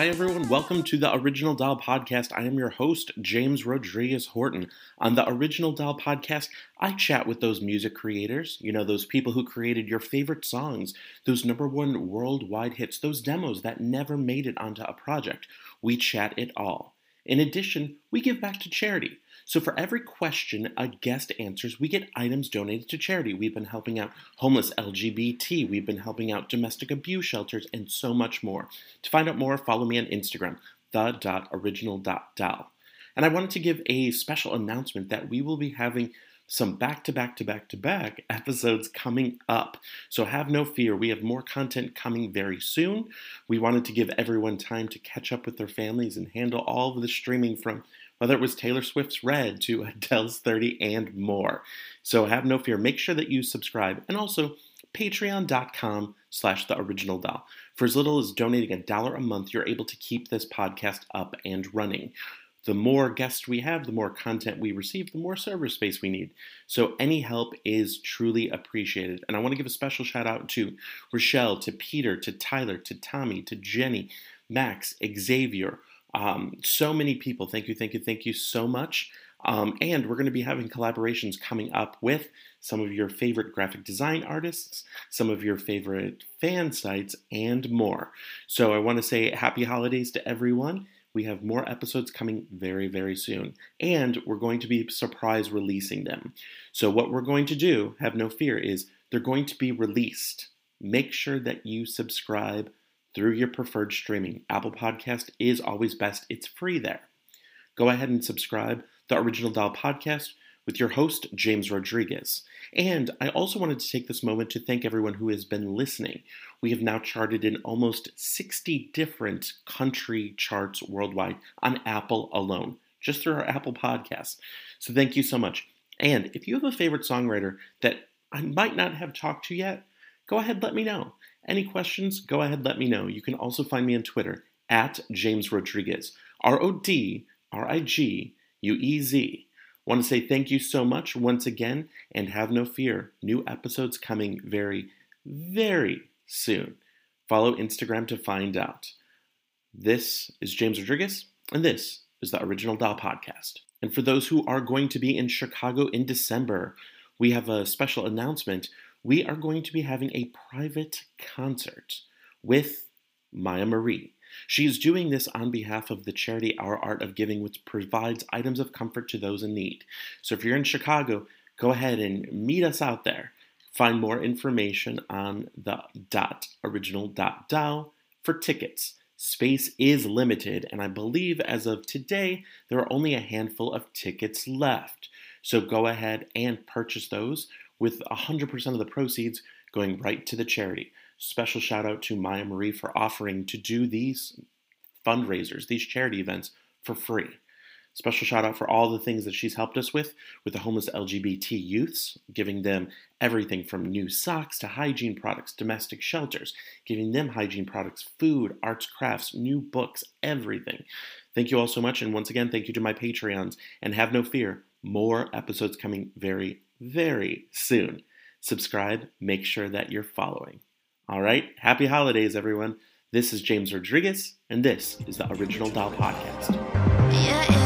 Hi, everyone. Welcome to the Original Doll Podcast. I am your host, James Rodriguez Horton. On the Original Doll Podcast, I chat with those music creators, you know, those people who created your favorite songs, those number one worldwide hits, those demos that never made it onto a project. We chat it all. In addition, we give back to charity. So for every question a guest answers, we get items donated to charity. We've been helping out homeless LGBT, we've been helping out domestic abuse shelters, and so much more. To find out more, follow me on Instagram, the.original.doll. And I wanted to give a special announcement that we will be having some back to back to back to back episodes coming up. So have no fear, we have more content coming very soon. We wanted to give everyone time to catch up with their families and handle all of the streaming from whether it was Taylor Swift's Red to Adele's 30 and more. So have no fear. Make sure that you subscribe and also patreon.com slash the original doll. For as little as donating a dollar a month, you're able to keep this podcast up and running. The more guests we have, the more content we receive, the more server space we need. So any help is truly appreciated. And I want to give a special shout out to Rochelle, to Peter, to Tyler, to Tommy, to Jenny, Max, Xavier, um, so many people. Thank you, thank you, thank you so much. Um, and we're going to be having collaborations coming up with some of your favorite graphic design artists, some of your favorite fan sites, and more. So I want to say happy holidays to everyone. We have more episodes coming very, very soon. And we're going to be surprise releasing them. So, what we're going to do, have no fear, is they're going to be released. Make sure that you subscribe through your preferred streaming. Apple Podcast is always best. It's free there. Go ahead and subscribe the Original Doll Podcast with your host, James Rodriguez. And I also wanted to take this moment to thank everyone who has been listening. We have now charted in almost 60 different country charts worldwide on Apple alone, just through our Apple podcast. So thank you so much. And if you have a favorite songwriter that I might not have talked to yet, go ahead, let me know. Any questions, go ahead, let me know. You can also find me on Twitter at James Rodriguez, R O D R I G U E Z. Want to say thank you so much once again, and have no fear. New episodes coming very, very soon. Follow Instagram to find out. This is James Rodriguez, and this is the Original Doll Podcast. And for those who are going to be in Chicago in December, we have a special announcement we are going to be having a private concert with Maya Marie. She is doing this on behalf of the charity Our Art of Giving, which provides items of comfort to those in need. So if you're in Chicago, go ahead and meet us out there. Find more information on the dot original dot doll for tickets. Space is limited, and I believe as of today, there are only a handful of tickets left. So go ahead and purchase those with 100% of the proceeds going right to the charity. Special shout out to Maya Marie for offering to do these fundraisers, these charity events for free. Special shout out for all the things that she's helped us with, with the homeless LGBT youths, giving them everything from new socks to hygiene products, domestic shelters, giving them hygiene products, food, arts, crafts, new books, everything. Thank you all so much. And once again, thank you to my Patreons. And have no fear, more episodes coming very, very soon. Subscribe, make sure that you're following. All right, happy holidays, everyone. This is James Rodriguez, and this is the Original Doll Podcast. Yeah,